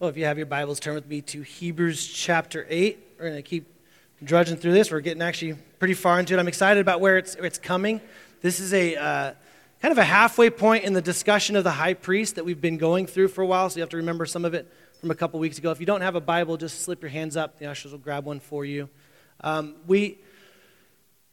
Well, if you have your Bibles, turn with me to Hebrews chapter 8. We're going to keep drudging through this. We're getting actually pretty far into it. I'm excited about where it's, it's coming. This is a uh, kind of a halfway point in the discussion of the high priest that we've been going through for a while, so you have to remember some of it from a couple weeks ago. If you don't have a Bible, just slip your hands up. The ushers will grab one for you. Um, we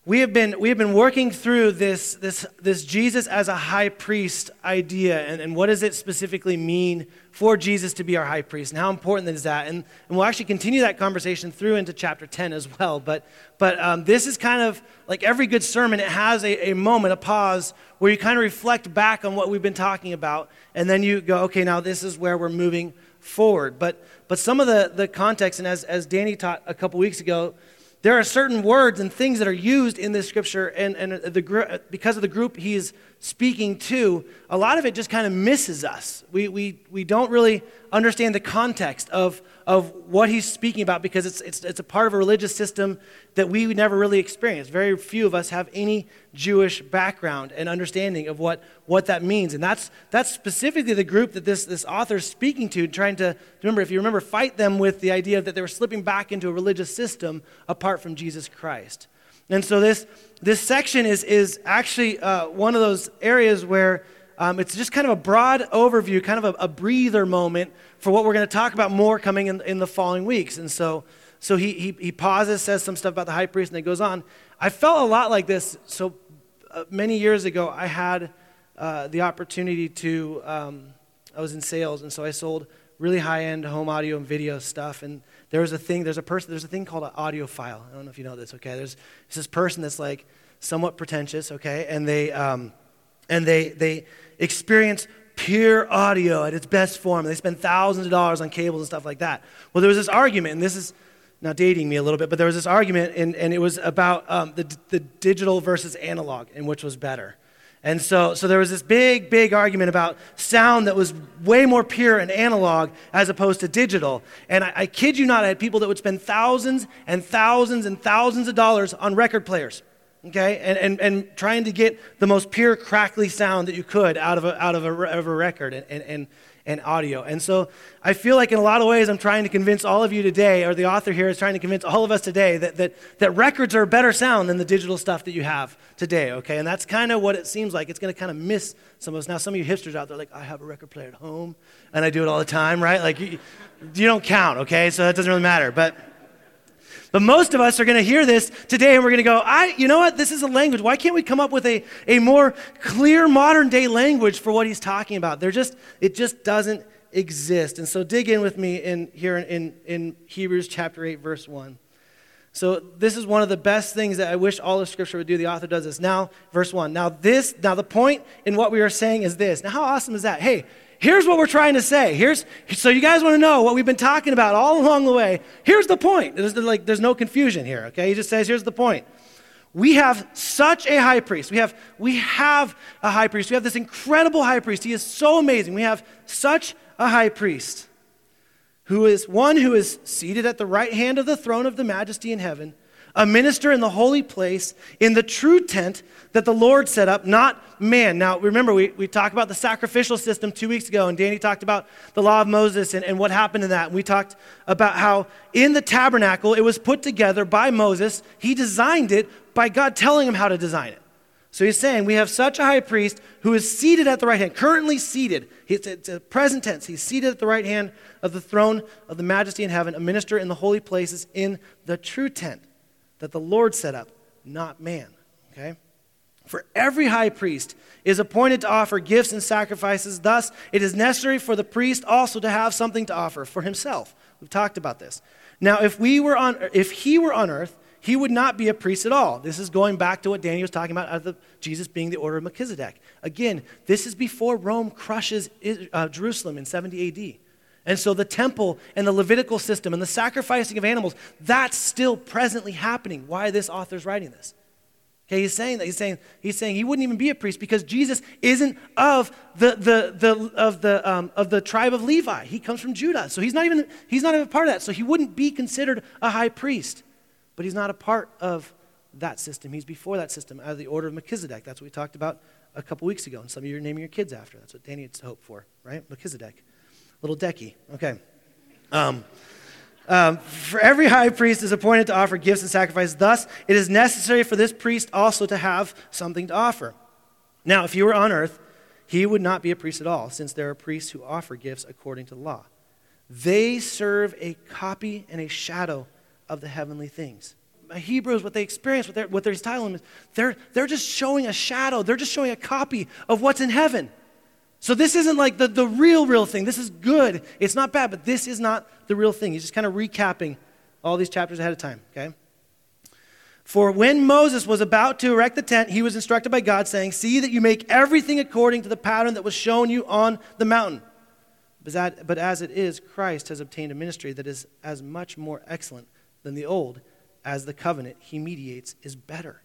we have been, we have been working through this, this, this Jesus as a high priest idea, and, and what does it specifically mean for Jesus to be our high priest, and how important is that? And, and we'll actually continue that conversation through into chapter 10 as well. But, but um, this is kind of like every good sermon, it has a, a moment, a pause, where you kind of reflect back on what we've been talking about, and then you go, okay, now this is where we're moving forward. But, but some of the, the context, and as, as Danny taught a couple weeks ago, there are certain words and things that are used in this scripture, and, and the, because of the group he's speaking to, a lot of it just kind of misses us. We, we, we don't really understand the context of, of what he's speaking about because it's, it's, it's a part of a religious system that we never really experienced. Very few of us have any Jewish background and understanding of what, what that means. And that's, that's specifically the group that this, this author is speaking to, trying to, remember, if you remember, fight them with the idea that they were slipping back into a religious system apart from Jesus Christ. And so this, this section is, is actually uh, one of those areas where um, it's just kind of a broad overview, kind of a, a breather moment for what we're going to talk about more coming in, in the following weeks. And so, so he, he, he pauses, says some stuff about the high priest, and then goes on. I felt a lot like this. So uh, many years ago, I had uh, the opportunity to, um, I was in sales, and so I sold really high-end home audio and video stuff. And there was a thing, there's a person, there's a thing called an audiophile. I don't know if you know this, okay? There's, there's this person that's like somewhat pretentious, okay? And they, um, and they, they experience pure audio at its best form. They spend thousands of dollars on cables and stuff like that. Well, there was this argument, and this is now dating me a little bit, but there was this argument, and, and it was about um, the, the digital versus analog, and which was better. And so, so there was this big, big argument about sound that was way more pure and analog as opposed to digital. And I, I kid you not, I had people that would spend thousands and thousands and thousands of dollars on record players okay and, and, and trying to get the most pure crackly sound that you could out of a, out of a, of a record and, and, and audio. And so i feel like in a lot of ways i'm trying to convince all of you today or the author here is trying to convince all of us today that, that, that records are better sound than the digital stuff that you have today okay? And that's kind of what it seems like. It's going to kind of miss some of us. Now some of you hipsters out there like i have a record player at home and i do it all the time right? Like you, you don't count okay? So that doesn't really matter. But but most of us are going to hear this today and we're going to go, I, you know what? This is a language. Why can't we come up with a, a more clear modern day language for what he's talking about? There just, it just doesn't exist. And so dig in with me in, here in, in, in Hebrews chapter 8, verse 1. So this is one of the best things that I wish all of Scripture would do. The author does this. Now, verse 1. Now this, now the point in what we are saying is this. Now how awesome is that? Hey, here's what we're trying to say. Here's so you guys want to know what we've been talking about all along the way. Here's the point. There's like there's no confusion here. Okay, he just says here's the point. We have such a high priest. We have we have a high priest. We have this incredible high priest. He is so amazing. We have such a high priest who is one who is seated at the right hand of the throne of the majesty in heaven a minister in the holy place in the true tent that the Lord set up, not man. Now, remember, we, we talked about the sacrificial system two weeks ago, and Danny talked about the law of Moses and, and what happened in that. And we talked about how in the tabernacle it was put together by Moses. He designed it by God telling him how to design it. So he's saying we have such a high priest who is seated at the right hand, currently seated. It's a present tense. He's seated at the right hand of the throne of the majesty in heaven, a minister in the holy places in the true tent that the Lord set up, not man. Okay? For every high priest is appointed to offer gifts and sacrifices. Thus, it is necessary for the priest also to have something to offer for himself. We've talked about this. Now, if, we were on, if he were on earth, he would not be a priest at all. This is going back to what Daniel was talking about, the, Jesus being the order of Melchizedek. Again, this is before Rome crushes uh, Jerusalem in 70 AD. And so the temple and the Levitical system and the sacrificing of animals, that's still presently happening. Why this author's writing this? Okay, he's saying that. He's saying, he's saying he wouldn't even be a priest because Jesus isn't of the, the, the, of, the, um, of the tribe of Levi. He comes from Judah. So he's not, even, he's not even a part of that. So he wouldn't be considered a high priest. But he's not a part of that system. He's before that system, out of the order of Melchizedek. That's what we talked about a couple weeks ago. And some of you are naming your kids after. That's what Danny had hoped for, right? Melchizedek. Little decky. Okay. Um, um, for every high priest is appointed to offer gifts and sacrifices. Thus, it is necessary for this priest also to have something to offer. Now, if you were on earth, he would not be a priest at all, since there are priests who offer gifts according to law. They serve a copy and a shadow of the heavenly things. Hebrews, what they experience, what they're, what they're is they're, they're just showing a shadow. They're just showing a copy of what's in heaven. So this isn't like the, the real, real thing. This is good. It's not bad, but this is not the real thing. He's just kind of recapping all these chapters ahead of time, okay? For when Moses was about to erect the tent, he was instructed by God, saying, See that you make everything according to the pattern that was shown you on the mountain. But as it is, Christ has obtained a ministry that is as much more excellent than the old, as the covenant he mediates is better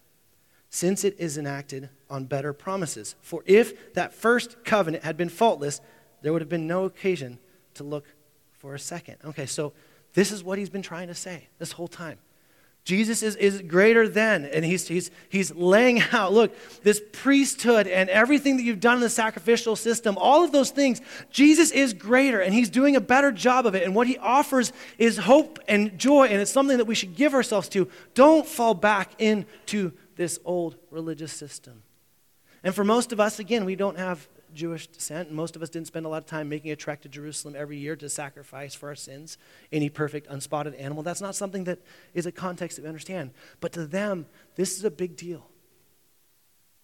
since it is enacted on better promises. For if that first covenant had been faultless, there would have been no occasion to look for a second. Okay, so this is what he's been trying to say this whole time. Jesus is, is greater than, and he's, he's, he's laying out look, this priesthood and everything that you've done in the sacrificial system, all of those things, Jesus is greater and he's doing a better job of it. And what he offers is hope and joy, and it's something that we should give ourselves to. Don't fall back into this old religious system. And for most of us, again, we don't have Jewish descent. And most of us didn't spend a lot of time making a trek to Jerusalem every year to sacrifice for our sins any perfect, unspotted animal. That's not something that is a context that we understand. But to them, this is a big deal.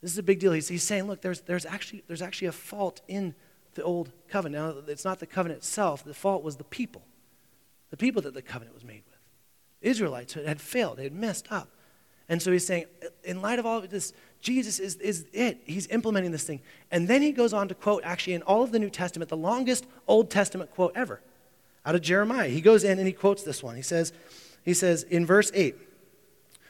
This is a big deal. He's, he's saying, look, there's, there's, actually, there's actually a fault in the old covenant. Now, it's not the covenant itself, the fault was the people, the people that the covenant was made with. Israelites had failed, they had messed up. And so he's saying, in light of all of this, Jesus is, is it. He's implementing this thing. And then he goes on to quote, actually, in all of the New Testament, the longest Old Testament quote ever out of Jeremiah. He goes in and he quotes this one. He says, he says in verse 8,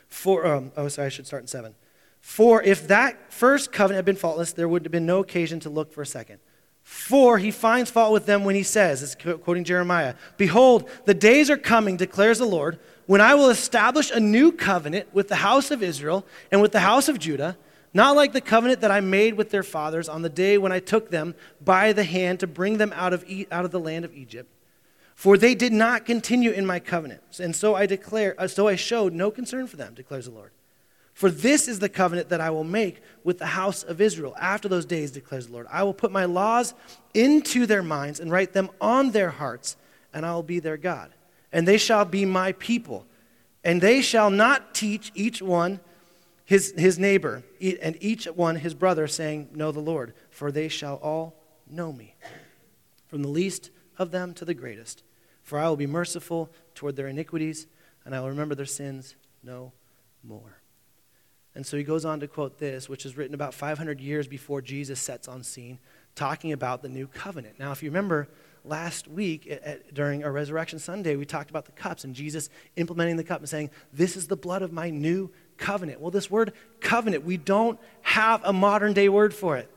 for, um, oh, sorry, I should start in 7. For if that first covenant had been faultless, there would have been no occasion to look for a second. For he finds fault with them when he says, it's quoting Jeremiah, Behold, the days are coming, declares the Lord, when I will establish a new covenant with the house of Israel and with the house of Judah, not like the covenant that I made with their fathers on the day when I took them by the hand to bring them out of, e- out of the land of Egypt. For they did not continue in my covenant, and so I declare, uh, so I showed no concern for them, declares the Lord. For this is the covenant that I will make with the house of Israel after those days, declares the Lord. I will put my laws into their minds and write them on their hearts, and I will be their God. And they shall be my people. And they shall not teach each one his, his neighbor, and each one his brother, saying, Know the Lord, for they shall all know me, from the least of them to the greatest. For I will be merciful toward their iniquities, and I will remember their sins no more. And so he goes on to quote this, which is written about 500 years before Jesus sets on scene, talking about the new covenant. Now, if you remember last week at, at, during our Resurrection Sunday, we talked about the cups and Jesus implementing the cup and saying, This is the blood of my new covenant. Well, this word covenant, we don't have a modern day word for it.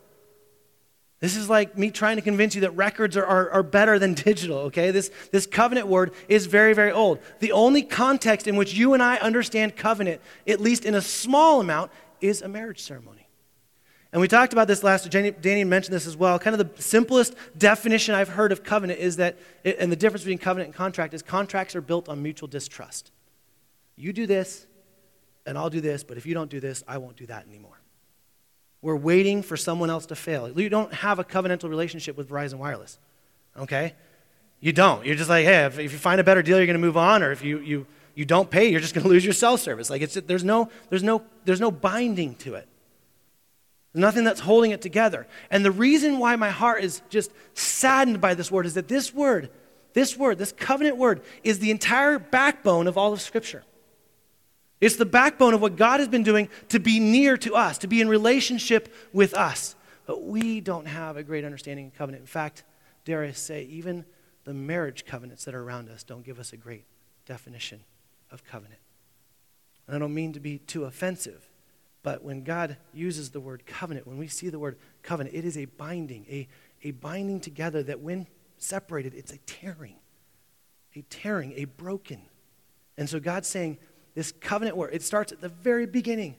This is like me trying to convince you that records are, are, are, better than digital, okay? This, this covenant word is very, very old. The only context in which you and I understand covenant, at least in a small amount, is a marriage ceremony. And we talked about this last, Danny mentioned this as well. Kind of the simplest definition I've heard of covenant is that, and the difference between covenant and contract is contracts are built on mutual distrust. You do this, and I'll do this, but if you don't do this, I won't do that anymore. We're waiting for someone else to fail. You don't have a covenantal relationship with Verizon Wireless, okay? You don't. You're just like, hey, if, if you find a better deal, you're going to move on, or if you, you, you don't pay, you're just going to lose your cell service. Like, it's, there's, no, there's, no, there's no binding to it. Nothing that's holding it together. And the reason why my heart is just saddened by this word is that this word, this word, this covenant word, is the entire backbone of all of Scripture. It's the backbone of what God has been doing to be near to us, to be in relationship with us. But we don't have a great understanding of covenant. In fact, dare I say, even the marriage covenants that are around us don't give us a great definition of covenant. And I don't mean to be too offensive, but when God uses the word covenant, when we see the word covenant, it is a binding, a, a binding together that when separated, it's a tearing, a tearing, a broken. And so God's saying, this covenant word, it starts at the very beginning.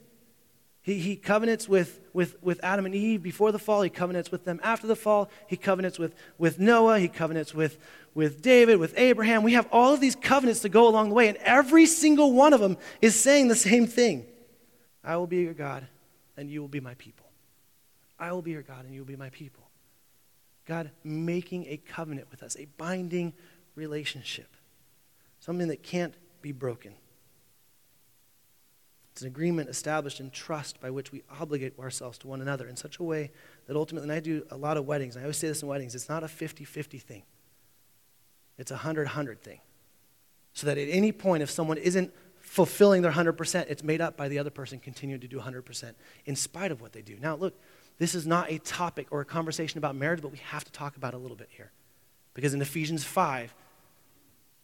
He, he covenants with, with, with Adam and Eve before the fall. He covenants with them after the fall. He covenants with, with Noah. He covenants with, with David, with Abraham. We have all of these covenants to go along the way, and every single one of them is saying the same thing I will be your God, and you will be my people. I will be your God, and you will be my people. God making a covenant with us, a binding relationship, something that can't be broken. It's an agreement established in trust by which we obligate ourselves to one another in such a way that ultimately, and I do a lot of weddings, and I always say this in weddings, it's not a 50 50 thing, it's a 100 100 thing. So that at any point, if someone isn't fulfilling their 100%, it's made up by the other person continuing to do 100% in spite of what they do. Now, look, this is not a topic or a conversation about marriage, but we have to talk about it a little bit here. Because in Ephesians 5,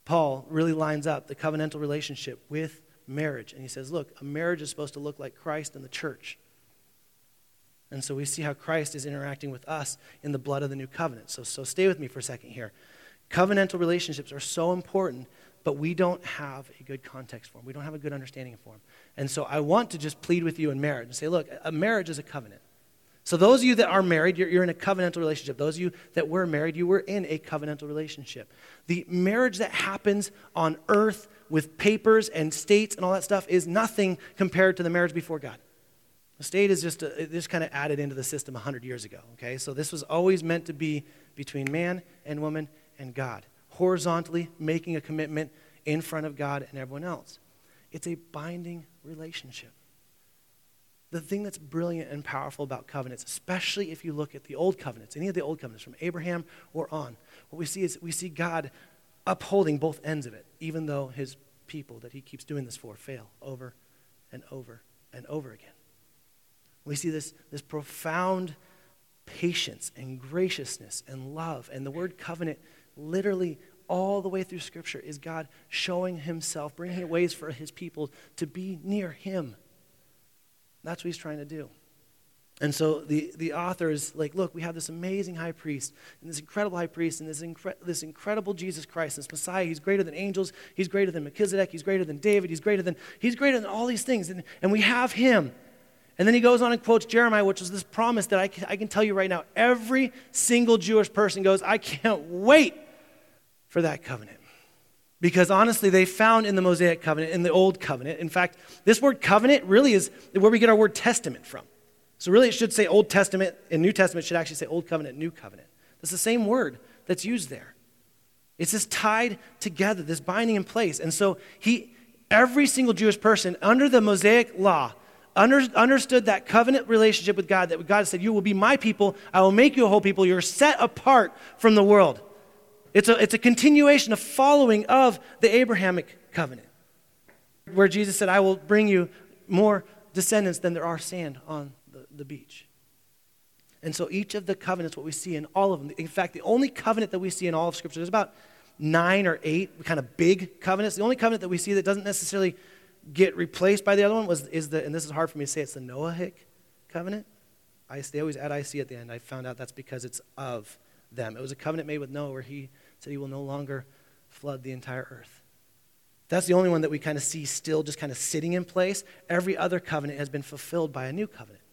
Paul really lines up the covenantal relationship with marriage. And he says, look, a marriage is supposed to look like Christ and the church. And so we see how Christ is interacting with us in the blood of the new covenant. So, so stay with me for a second here. Covenantal relationships are so important, but we don't have a good context for them. We don't have a good understanding for them. And so I want to just plead with you in marriage and say, look, a marriage is a covenant. So those of you that are married, you're, you're in a covenantal relationship. Those of you that were married, you were in a covenantal relationship. The marriage that happens on earth with papers and states and all that stuff is nothing compared to the marriage before God. The state is just, uh, a, just kind of added into the system 100 years ago, okay? So this was always meant to be between man and woman and God, horizontally making a commitment in front of God and everyone else. It's a binding relationship. The thing that's brilliant and powerful about covenants, especially if you look at the old covenants, any of the old covenants from Abraham or on, what we see is we see God upholding both ends of it, even though his people that he keeps doing this for fail over and over and over again. We see this, this profound patience and graciousness and love. And the word covenant, literally, all the way through Scripture, is God showing himself, bringing ways for his people to be near him. That's what he's trying to do. And so the, the author is like, look, we have this amazing high priest, and this incredible high priest, and this, incre- this incredible Jesus Christ, this Messiah. He's greater than angels. He's greater than Melchizedek. He's greater than David. He's greater than, he's greater than all these things. And, and we have him. And then he goes on and quotes Jeremiah, which is this promise that I can, I can tell you right now. Every single Jewish person goes, I can't wait for that covenant. Because honestly, they found in the Mosaic covenant, in the Old covenant, in fact, this word covenant really is where we get our word testament from. So really, it should say Old Testament, and New Testament should actually say Old Covenant, New Covenant. That's the same word that's used there. It's just tied together, this binding in place. And so he, every single Jewish person under the Mosaic law under, understood that covenant relationship with God, that God said, You will be my people, I will make you a whole people, you're set apart from the world. It's a, it's a continuation, a following of the Abrahamic covenant, where Jesus said, I will bring you more descendants than there are sand on the the beach. And so each of the covenants, what we see in all of them, in fact, the only covenant that we see in all of Scripture, there's about nine or eight kind of big covenants. The only covenant that we see that doesn't necessarily get replaced by the other one was, is the, and this is hard for me to say, it's the Noahic covenant. I, they always add IC at the end. I found out that's because it's of them. It was a covenant made with Noah where he said he will no longer flood the entire earth. That's the only one that we kind of see still just kind of sitting in place. Every other covenant has been fulfilled by a new covenant.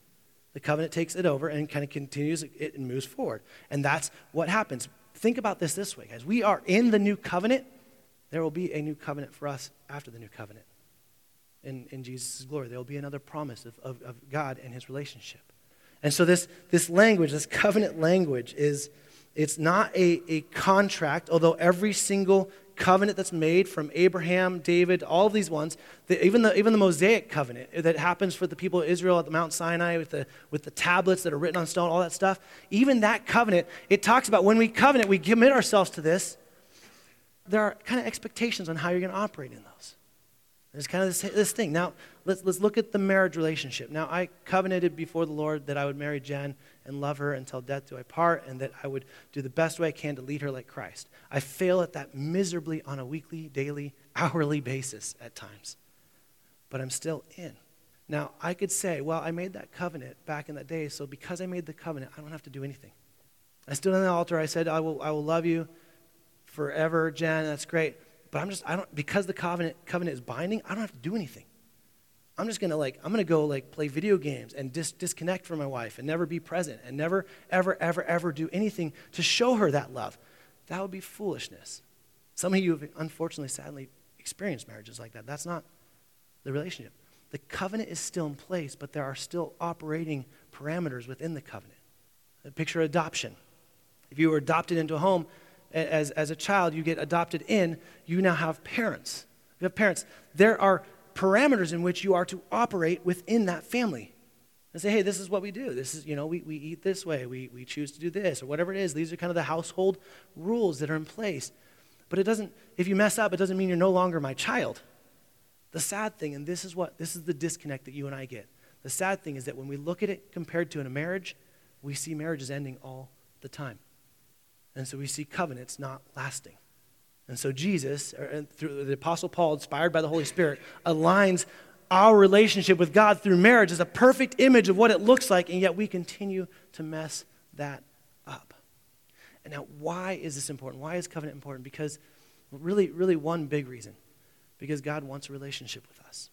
The covenant takes it over and kind of continues it and moves forward. And that's what happens. Think about this this way, guys. We are in the new covenant. There will be a new covenant for us after the new covenant. In, in Jesus' glory, there will be another promise of, of, of God and his relationship. And so this, this language, this covenant language, is it's not a, a contract, although every single covenant that's made from Abraham, David, all of these ones, the, even, the, even the Mosaic covenant that happens for the people of Israel at the Mount Sinai with the, with the tablets that are written on stone, all that stuff, even that covenant, it talks about when we covenant, we commit ourselves to this. There are kind of expectations on how you're going to operate in those. There's kind of this, this thing. Now, let's, let's look at the marriage relationship. Now, I covenanted before the Lord that I would marry Jen and love her until death do I part, and that I would do the best way I can to lead her like Christ. I fail at that miserably on a weekly, daily, hourly basis at times. But I'm still in. Now, I could say, well, I made that covenant back in that day, so because I made the covenant, I don't have to do anything. I stood on the altar, I said, I will, I will love you forever, Jen, that's great. But I'm just, I don't, because the covenant, covenant is binding, I don't have to do anything. I'm just gonna like, I'm gonna go like play video games and dis- disconnect from my wife and never be present and never, ever, ever, ever do anything to show her that love. That would be foolishness. Some of you have unfortunately, sadly experienced marriages like that. That's not the relationship. The covenant is still in place, but there are still operating parameters within the covenant. Picture adoption. If you were adopted into a home as, as a child, you get adopted in, you now have parents. You have parents. There are parameters in which you are to operate within that family. And say, hey, this is what we do. This is, you know, we, we eat this way. We, we choose to do this, or whatever it is. These are kind of the household rules that are in place. But it doesn't, if you mess up, it doesn't mean you're no longer my child. The sad thing, and this is what, this is the disconnect that you and I get. The sad thing is that when we look at it compared to in a marriage, we see marriages ending all the time. And so we see covenants not lasting. And so Jesus, through the Apostle Paul, inspired by the Holy Spirit, aligns our relationship with God through marriage as a perfect image of what it looks like, and yet we continue to mess that up. And now, why is this important? Why is covenant important? Because, really, really, one big reason because God wants a relationship with us.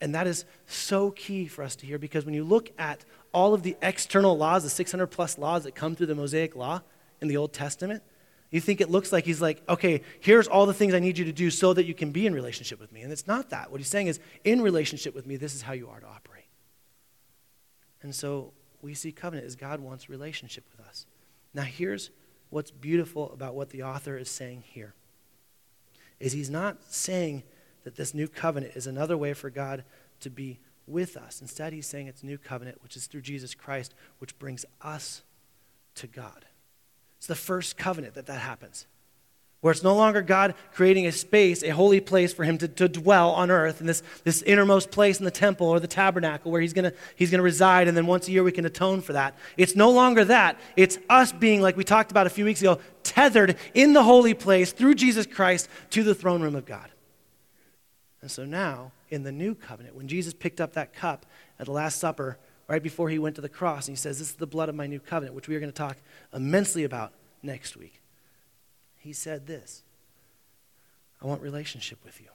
And that is so key for us to hear because when you look at all of the external laws, the 600 plus laws that come through the Mosaic Law in the Old Testament, you think it looks like he's like, okay, here's all the things I need you to do so that you can be in relationship with me. And it's not that. What he's saying is, in relationship with me, this is how you are to operate. And so we see covenant as God wants relationship with us. Now, here's what's beautiful about what the author is saying here is he's not saying that this new covenant is another way for God to be with us. Instead, he's saying it's new covenant, which is through Jesus Christ, which brings us to God. It's the first covenant that that happens. Where it's no longer God creating a space, a holy place for him to, to dwell on earth in this, this innermost place in the temple or the tabernacle where he's going he's gonna reside, and then once a year we can atone for that. It's no longer that. It's us being, like we talked about a few weeks ago, tethered in the holy place through Jesus Christ to the throne room of God. And so now, in the new covenant, when Jesus picked up that cup at the Last Supper, right before he went to the cross. And he says, This is the blood of my new covenant, which we are going to talk immensely about next week. He said this I want relationship with you.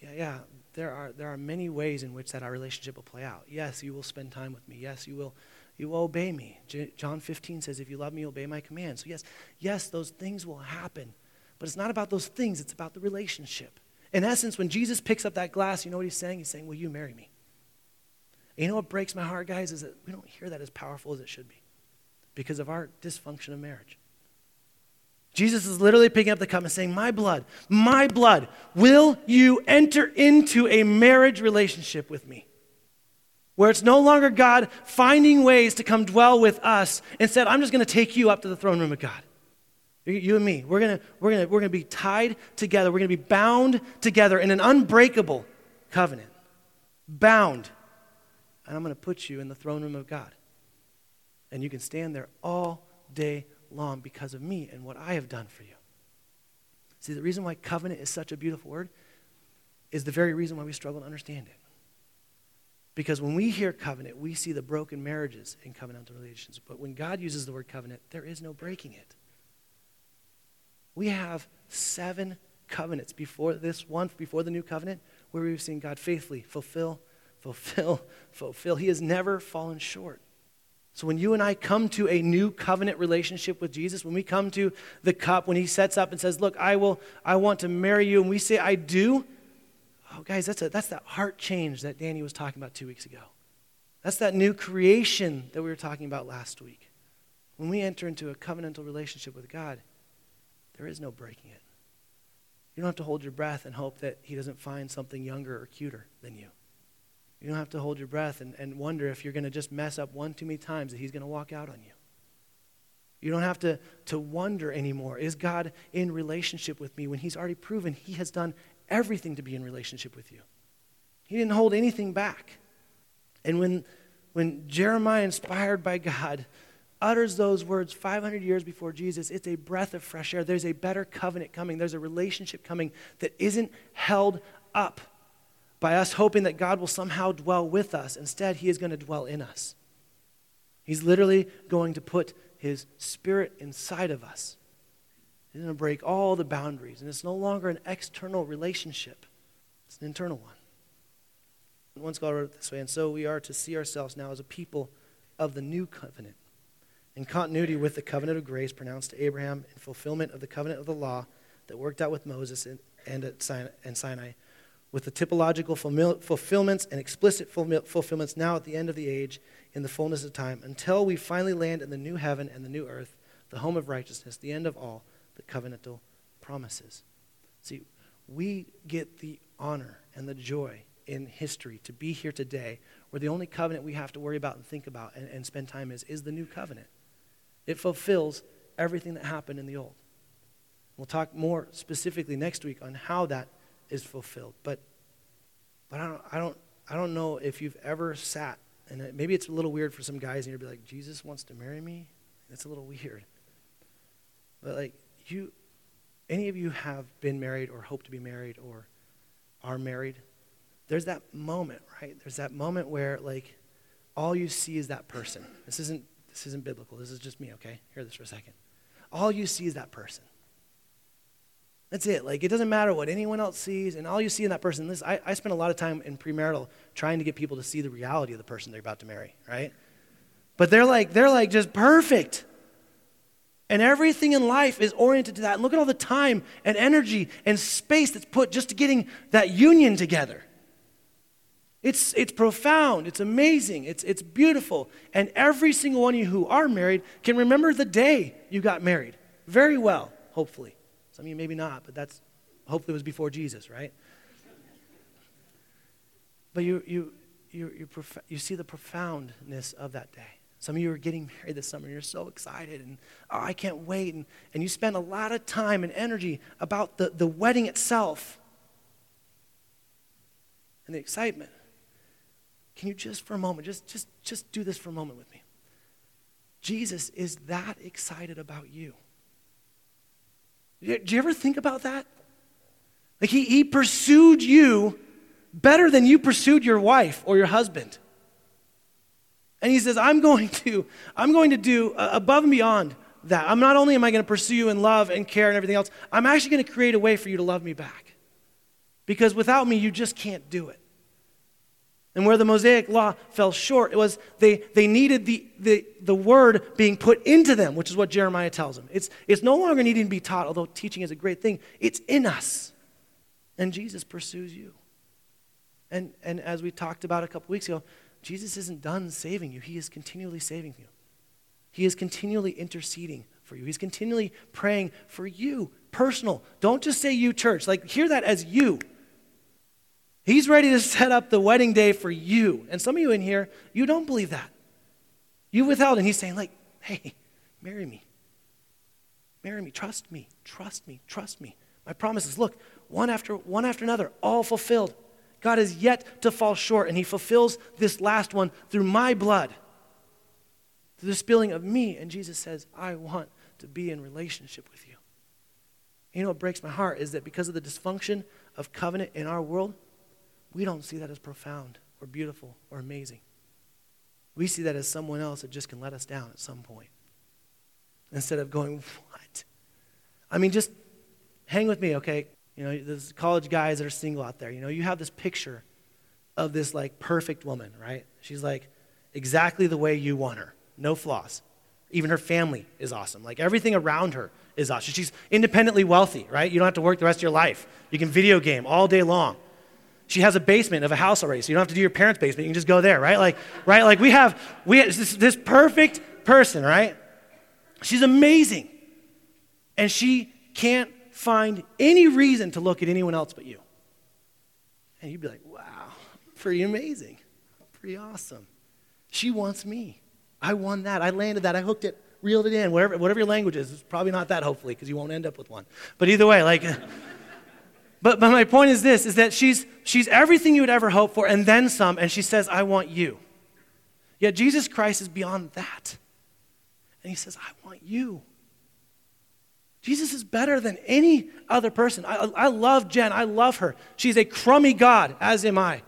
Yeah, yeah, there are, there are many ways in which that our relationship will play out. Yes, you will spend time with me. Yes, you will, you will obey me. J- John 15 says, If you love me, obey my commands. So, yes, yes, those things will happen. But it's not about those things, it's about the relationship. In essence, when Jesus picks up that glass, you know what he's saying? He's saying, Will you marry me? you know what breaks my heart, guys, is that we don't hear that as powerful as it should be because of our dysfunction of marriage. Jesus is literally picking up the cup and saying, My blood, my blood, will you enter into a marriage relationship with me? Where it's no longer God finding ways to come dwell with us. Instead, I'm just going to take you up to the throne room of God. You and me, we're going to we're gonna, we're gonna be tied together. We're going to be bound together in an unbreakable covenant. Bound and I'm going to put you in the throne room of God. And you can stand there all day long because of me and what I have done for you. See, the reason why covenant is such a beautiful word is the very reason why we struggle to understand it. Because when we hear covenant, we see the broken marriages in covenantal relations. But when God uses the word covenant, there is no breaking it. We have seven covenants before this one, before the new covenant, where we've seen God faithfully fulfill fulfill, fulfill. He has never fallen short. So when you and I come to a new covenant relationship with Jesus, when we come to the cup, when he sets up and says, "Look, I will I want to marry you," and we say, "I do." Oh, guys, that's a, that's that heart change that Danny was talking about 2 weeks ago. That's that new creation that we were talking about last week. When we enter into a covenantal relationship with God, there is no breaking it. You don't have to hold your breath and hope that he doesn't find something younger or cuter than you. You don't have to hold your breath and, and wonder if you're going to just mess up one too many times that he's going to walk out on you. You don't have to, to wonder anymore. Is God in relationship with me when he's already proven he has done everything to be in relationship with you? He didn't hold anything back. And when, when Jeremiah, inspired by God, utters those words 500 years before Jesus, it's a breath of fresh air. There's a better covenant coming, there's a relationship coming that isn't held up by us hoping that God will somehow dwell with us. Instead, He is going to dwell in us. He's literally going to put His Spirit inside of us. He's going to break all the boundaries. And it's no longer an external relationship, it's an internal one. One scholar wrote it this way And so we are to see ourselves now as a people of the new covenant, in continuity with the covenant of grace pronounced to Abraham in fulfillment of the covenant of the law that worked out with Moses and at Sinai, with the typological fulfillments and explicit fulfillments now at the end of the age in the fullness of time, until we finally land in the new heaven and the new earth, the home of righteousness, the end of all the covenantal promises. See, we get the honor and the joy in history to be here today where the only covenant we have to worry about and think about and, and spend time is is the new covenant. It fulfills everything that happened in the old. We'll talk more specifically next week on how that is fulfilled. But, but I, don't, I, don't, I don't know if you've ever sat, and maybe it's a little weird for some guys, and you'll be like, Jesus wants to marry me? That's a little weird. But like, you, any of you have been married or hope to be married or are married? There's that moment, right? There's that moment where like all you see is that person. This isn't this isn't biblical. This is just me, okay? Hear this for a second. All you see is that person. That's it. Like, it doesn't matter what anyone else sees, and all you see in that person. This, I, I spend a lot of time in premarital trying to get people to see the reality of the person they're about to marry, right? But they're like, they're like just perfect. And everything in life is oriented to that. And look at all the time and energy and space that's put just to getting that union together. It's, it's profound, it's amazing, it's, it's beautiful. And every single one of you who are married can remember the day you got married very well, hopefully. Some of you maybe not, but that's hopefully was before Jesus, right? But you, you, you, you, prof- you see the profoundness of that day. Some of you are getting married this summer and you're so excited and oh, I can't wait. And, and you spend a lot of time and energy about the, the wedding itself and the excitement. Can you just for a moment, just, just, just do this for a moment with me? Jesus is that excited about you. Do you ever think about that? Like he, he pursued you better than you pursued your wife or your husband. And he says, I'm going to, I'm going to do above and beyond that. I'm not only am I going to pursue you in love and care and everything else, I'm actually going to create a way for you to love me back. Because without me, you just can't do it. And where the Mosaic law fell short, it was they, they needed the, the, the word being put into them, which is what Jeremiah tells them. It's, it's no longer needing to be taught, although teaching is a great thing. It's in us. And Jesus pursues you. And, and as we talked about a couple weeks ago, Jesus isn't done saving you, He is continually saving you. He is continually interceding for you, He's continually praying for you, personal. Don't just say you, church. Like, hear that as you. He's ready to set up the wedding day for you. And some of you in here, you don't believe that. You withheld, and he's saying, like, hey, marry me. Marry me. Trust me. Trust me. Trust me. My promises, look, one after one after another, all fulfilled. God is yet to fall short, and he fulfills this last one through my blood, through the spilling of me. And Jesus says, I want to be in relationship with you. You know what breaks my heart is that because of the dysfunction of covenant in our world, we don't see that as profound or beautiful or amazing. We see that as someone else that just can let us down at some point. Instead of going, what? I mean, just hang with me, okay? You know, there's college guys that are single out there. You know, you have this picture of this like perfect woman, right? She's like exactly the way you want her, no flaws. Even her family is awesome. Like everything around her is awesome. She's independently wealthy, right? You don't have to work the rest of your life. You can video game all day long. She has a basement of a house already, so you don't have to do your parents' basement. You can just go there, right? Like, right? Like we have, we have this, this perfect person, right? She's amazing. And she can't find any reason to look at anyone else but you. And you'd be like, wow, pretty amazing. Pretty awesome. She wants me. I won that. I landed that. I hooked it, reeled it in, whatever, whatever your language is. It's probably not that, hopefully, because you won't end up with one. But either way, like, but, but my point is this, is that she's, she's everything you would ever hope for and then some, and she says, I want you. Yet Jesus Christ is beyond that. And he says, I want you. Jesus is better than any other person. I, I love Jen. I love her. She's a crummy God, as am I.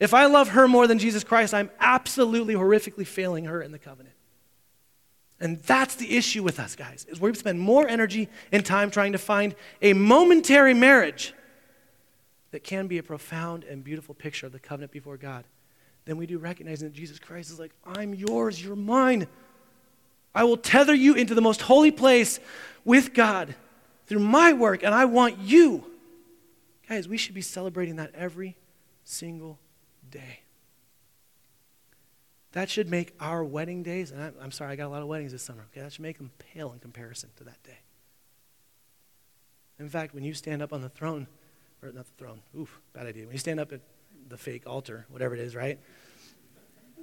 If I love her more than Jesus Christ, I'm absolutely horrifically failing her in the covenant. And that's the issue with us, guys, is we spend more energy and time trying to find a momentary marriage that can be a profound and beautiful picture of the covenant before God than we do recognizing that Jesus Christ is like, I'm yours, you're mine. I will tether you into the most holy place with God through my work, and I want you. Guys, we should be celebrating that every single day. That should make our wedding days, and I, am sorry, I got a lot of weddings this summer, okay? That should make them pale in comparison to that day. In fact, when you stand up on the throne, or not the throne, oof, bad idea. When you stand up at the fake altar, whatever it is, right?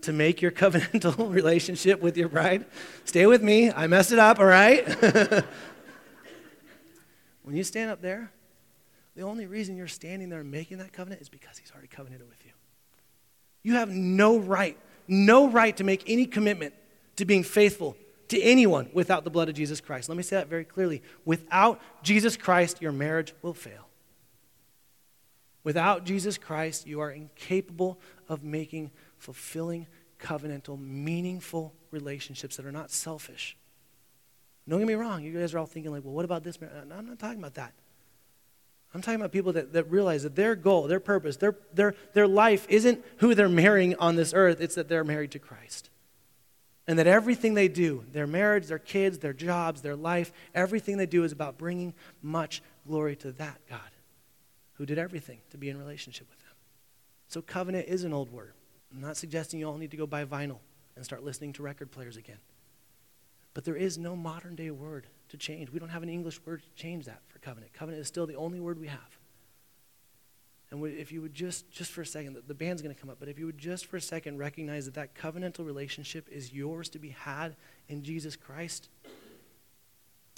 To make your covenantal relationship with your bride, stay with me. I messed it up, all right? when you stand up there, the only reason you're standing there making that covenant is because he's already covenanted with you. You have no right, no right to make any commitment to being faithful to anyone without the blood of Jesus Christ. Let me say that very clearly. Without Jesus Christ, your marriage will fail. Without Jesus Christ, you are incapable of making fulfilling, covenantal, meaningful relationships that are not selfish. Don't get me wrong, you guys are all thinking, like, well, what about this? No, I'm not talking about that. I'm talking about people that, that realize that their goal, their purpose, their, their, their life isn't who they're marrying on this earth, it's that they're married to Christ. And that everything they do, their marriage, their kids, their jobs, their life, everything they do is about bringing much glory to that God who did everything to be in relationship with them. So, covenant is an old word. I'm not suggesting you all need to go buy vinyl and start listening to record players again. But there is no modern day word to change. We don't have an English word to change that for covenant. Covenant is still the only word we have. And if you would just, just for a second, the, band's going to come up, but if you would just for a second recognize that that covenantal relationship is yours to be had in Jesus Christ,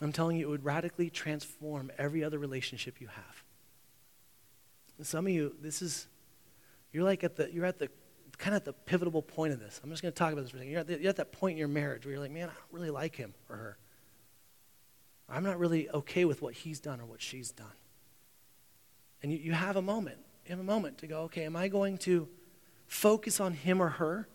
I'm telling you, it would radically transform every other relationship you have. And some of you, this is, you're like at the, you're at the, kind of at the pivotal point of this. I'm just going to talk about this for a second. You're at, the, you're at that point in your marriage where you're like, man, I don't really like him or her. I'm not really okay with what he's done or what she's done. And you, you have a moment. You have a moment to go, okay, am I going to focus on him or her?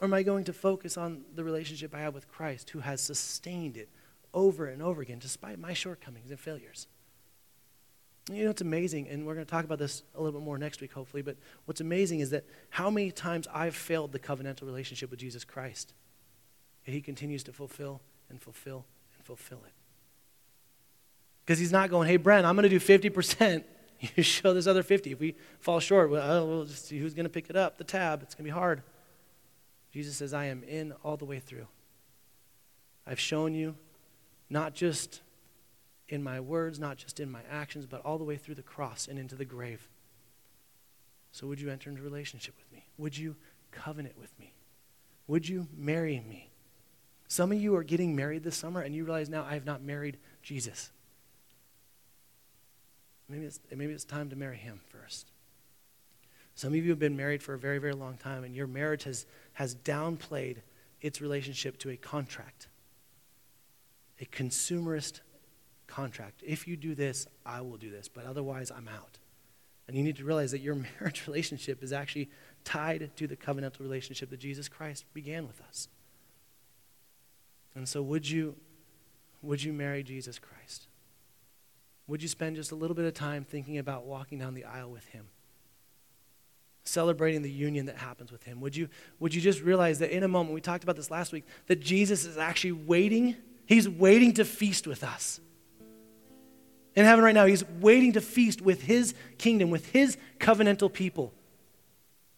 Or am I going to focus on the relationship I have with Christ who has sustained it over and over again despite my shortcomings and failures? You know, it's amazing, and we're going to talk about this a little bit more next week, hopefully, but what's amazing is that how many times I've failed the covenantal relationship with Jesus Christ. And he continues to fulfill and fulfill and fulfill it. Because he's not going, hey, Bren, I'm going to do 50%. You show this other 50. If we fall short, well, oh, we'll just see who's going to pick it up, the tab. It's going to be hard. Jesus says, I am in all the way through. I've shown you not just in my words, not just in my actions, but all the way through the cross and into the grave. So, would you enter into relationship with me? Would you covenant with me? Would you marry me? Some of you are getting married this summer and you realize now I have not married Jesus. Maybe it's, maybe it's time to marry him first. Some of you have been married for a very, very long time, and your marriage has, has downplayed its relationship to a contract, a consumerist contract. If you do this, I will do this, but otherwise, I'm out. And you need to realize that your marriage relationship is actually tied to the covenantal relationship that Jesus Christ began with us. And so, would you, would you marry Jesus Christ? Would you spend just a little bit of time thinking about walking down the aisle with Him? Celebrating the union that happens with Him? Would you, would you just realize that in a moment, we talked about this last week, that Jesus is actually waiting? He's waiting to feast with us. In heaven right now, He's waiting to feast with His kingdom, with His covenantal people,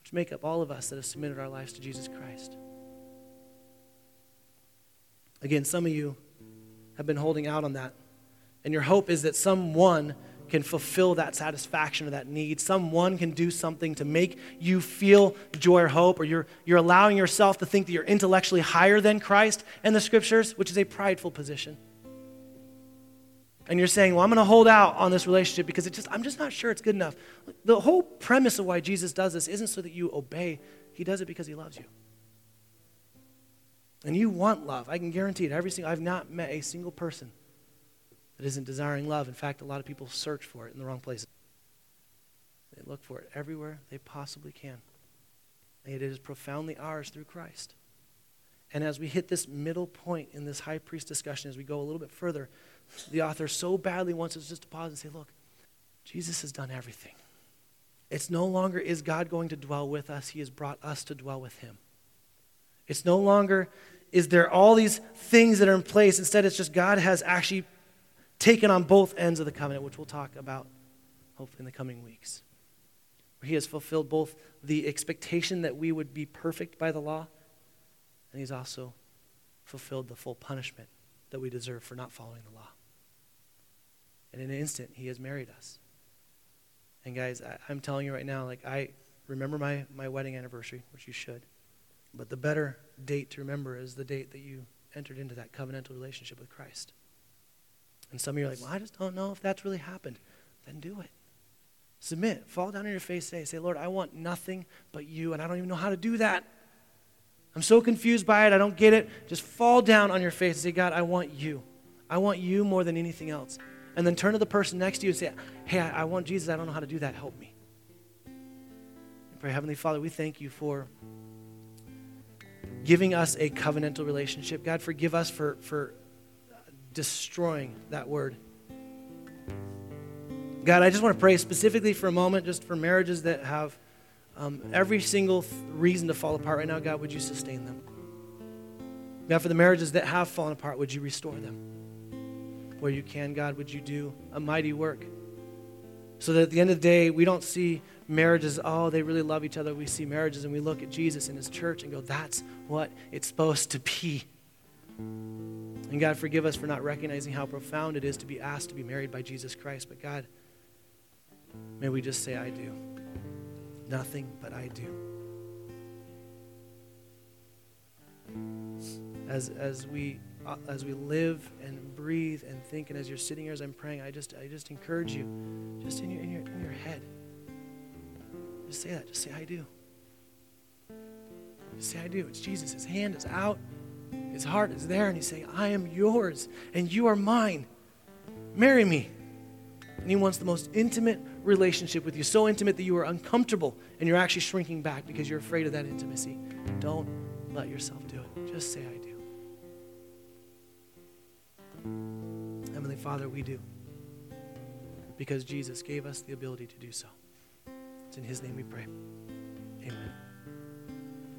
which make up all of us that have submitted our lives to Jesus Christ. Again, some of you have been holding out on that and your hope is that someone can fulfill that satisfaction or that need. Someone can do something to make you feel joy or hope, or you're, you're allowing yourself to think that you're intellectually higher than Christ and the scriptures, which is a prideful position. And you're saying, well, I'm going to hold out on this relationship because it just, I'm just not sure it's good enough. The whole premise of why Jesus does this isn't so that you obey, He does it because He loves you. And you want love. I can guarantee it. Every single, I've not met a single person that isn't desiring love. In fact, a lot of people search for it in the wrong places. They look for it everywhere they possibly can. And it is profoundly ours through Christ. And as we hit this middle point in this high priest discussion, as we go a little bit further, the author so badly wants us just to pause and say, look, Jesus has done everything. It's no longer is God going to dwell with us, He has brought us to dwell with Him. It's no longer is there all these things that are in place. Instead, it's just God has actually taken on both ends of the covenant, which we'll talk about hopefully in the coming weeks. Where He has fulfilled both the expectation that we would be perfect by the law, and He's also fulfilled the full punishment that we deserve for not following the law. And in an instant, He has married us. And guys, I, I'm telling you right now, like I remember my, my wedding anniversary, which you should. But the better date to remember is the date that you entered into that covenantal relationship with Christ. And some of you are like, well, I just don't know if that's really happened. Then do it. Submit. Fall down on your face. Say, say, Lord, I want nothing but you, and I don't even know how to do that. I'm so confused by it. I don't get it. Just fall down on your face and say, God, I want you. I want you more than anything else. And then turn to the person next to you and say, Hey, I, I want Jesus. I don't know how to do that. Help me. And pray, Heavenly Father, we thank you for giving us a covenantal relationship. God, forgive us for, for destroying that word. God, I just want to pray specifically for a moment, just for marriages that have um, every single th- reason to fall apart right now. God, would you sustain them? God, for the marriages that have fallen apart, would you restore them? Where you can, God, would you do a mighty work? So that at the end of the day, we don't see marriages, oh, they really love each other. We see marriages and we look at Jesus and his church and go, that's what it's supposed to be. And God, forgive us for not recognizing how profound it is to be asked to be married by Jesus Christ. But God, may we just say, I do. Nothing but I do. As, as, we, uh, as we live and breathe and think, and as you're sitting here as I'm praying, I just, I just encourage you, just in your, in your, in your head, just say that. Just say, I do. Just say, I do. It's Jesus. His hand is out, his heart is there, and he's saying, I am yours, and you are mine. Marry me. And he wants the most intimate relationship with you, so intimate that you are uncomfortable and you're actually shrinking back because you're afraid of that intimacy. Don't let yourself do it. Just say, I do. Heavenly Father, we do. Because Jesus gave us the ability to do so. It's in His name we pray.